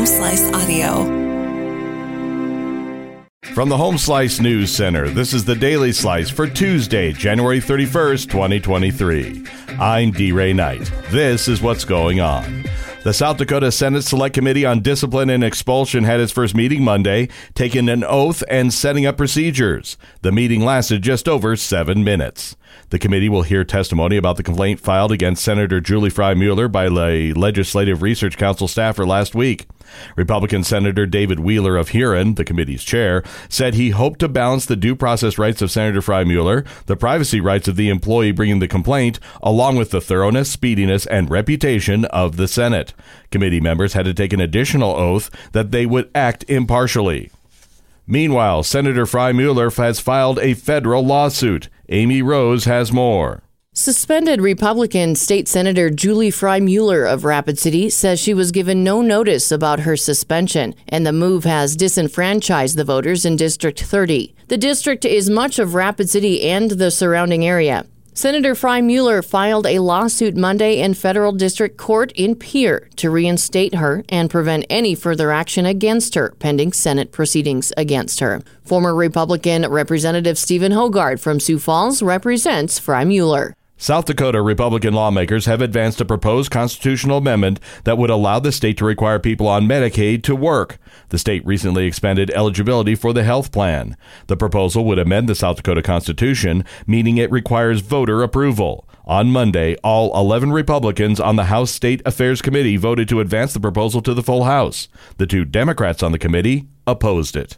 Home Slice Audio. From the Home Slice News Center, this is the Daily Slice for Tuesday, January 31st, 2023. I'm D. Ray Knight. This is what's going on. The South Dakota Senate Select Committee on Discipline and Expulsion had its first meeting Monday, taking an oath and setting up procedures. The meeting lasted just over seven minutes. The committee will hear testimony about the complaint filed against Senator Julie Frye-Mueller by the Legislative Research Council staffer last week. Republican Senator David Wheeler of Huron, the committee's chair, said he hoped to balance the due process rights of Senator Frye-Mueller, the privacy rights of the employee bringing the complaint, along with the thoroughness, speediness, and reputation of the Senate. Committee members had to take an additional oath that they would act impartially. Meanwhile, Senator Frye-Mueller has filed a federal lawsuit. Amy Rose has more. Suspended Republican State Senator Julie Frye-Mueller of Rapid City says she was given no notice about her suspension, and the move has disenfranchised the voters in District 30. The district is much of Rapid City and the surrounding area. Senator Frye-Mueller filed a lawsuit Monday in federal district court in Pierre to reinstate her and prevent any further action against her pending Senate proceedings against her. Former Republican Representative Stephen Haugaard from Sioux Falls represents Frye-Mueller. South Dakota Republican lawmakers have advanced a proposed constitutional amendment that would allow the state to require people on Medicaid to work. The state recently expanded eligibility for the health plan. The proposal would amend the South Dakota Constitution, meaning it requires voter approval. On Monday, all 11 Republicans on the House State Affairs Committee voted to advance the proposal to the full House. The two Democrats on the committee opposed it.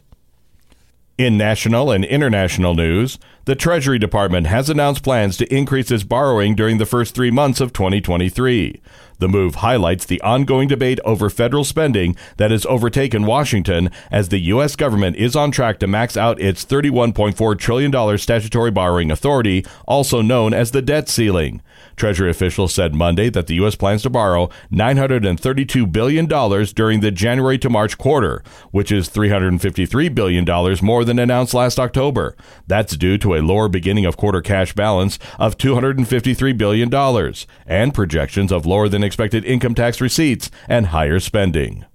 In national and international news, the Treasury Department has announced plans to increase its borrowing during the first three months of 2023. The move highlights the ongoing debate over federal spending that has overtaken Washington as the U.S. government is on track to max out its $31.4 trillion statutory borrowing authority, also known as the debt ceiling. Treasury officials said Monday that the U.S. plans to borrow $932 billion during the January to March quarter, which is $353 billion more than announced last October. That's due to a lower beginning of quarter cash balance of $253 billion and projections of lower than expected income tax receipts and higher spending.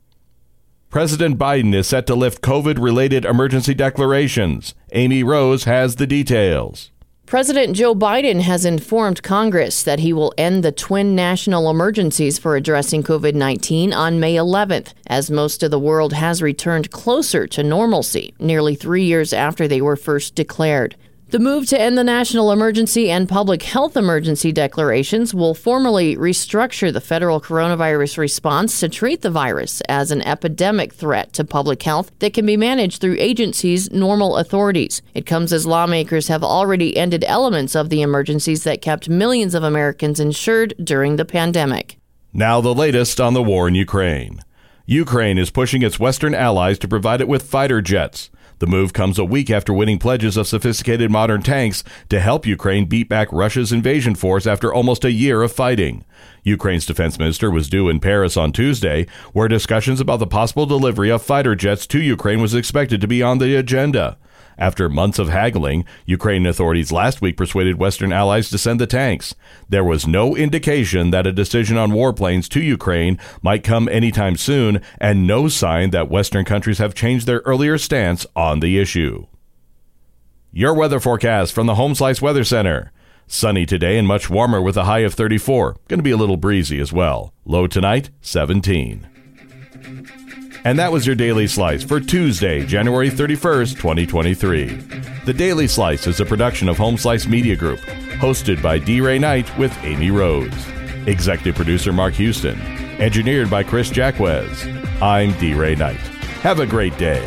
President Biden is set to lift COVID related emergency declarations. Amy Rose has the details. President Joe Biden has informed Congress that he will end the twin national emergencies for addressing COVID 19 on May 11th, as most of the world has returned closer to normalcy nearly three years after they were first declared. The move to end the national emergency and public health emergency declarations will formally restructure the federal coronavirus response to treat the virus as an epidemic threat to public health that can be managed through agencies' normal authorities. It comes as lawmakers have already ended elements of the emergencies that kept millions of Americans insured during the pandemic. Now, the latest on the war in Ukraine. Ukraine is pushing its Western allies to provide it with fighter jets. The move comes a week after winning pledges of sophisticated modern tanks to help Ukraine beat back Russia's invasion force after almost a year of fighting. Ukraine's defense minister was due in Paris on Tuesday, where discussions about the possible delivery of fighter jets to Ukraine was expected to be on the agenda. After months of haggling, Ukrainian authorities last week persuaded Western allies to send the tanks. There was no indication that a decision on warplanes to Ukraine might come anytime soon, and no sign that Western countries have changed their earlier stance on the issue. Your weather forecast from the Home Slice Weather Center. Sunny today and much warmer with a high of 34. Going to be a little breezy as well. Low tonight, 17. And that was your Daily Slice for Tuesday, January 31st, 2023. The Daily Slice is a production of Home Slice Media Group, hosted by D. Ray Knight with Amy Rose. Executive producer Mark Houston. Engineered by Chris Jacquez. I'm D. Ray Knight. Have a great day.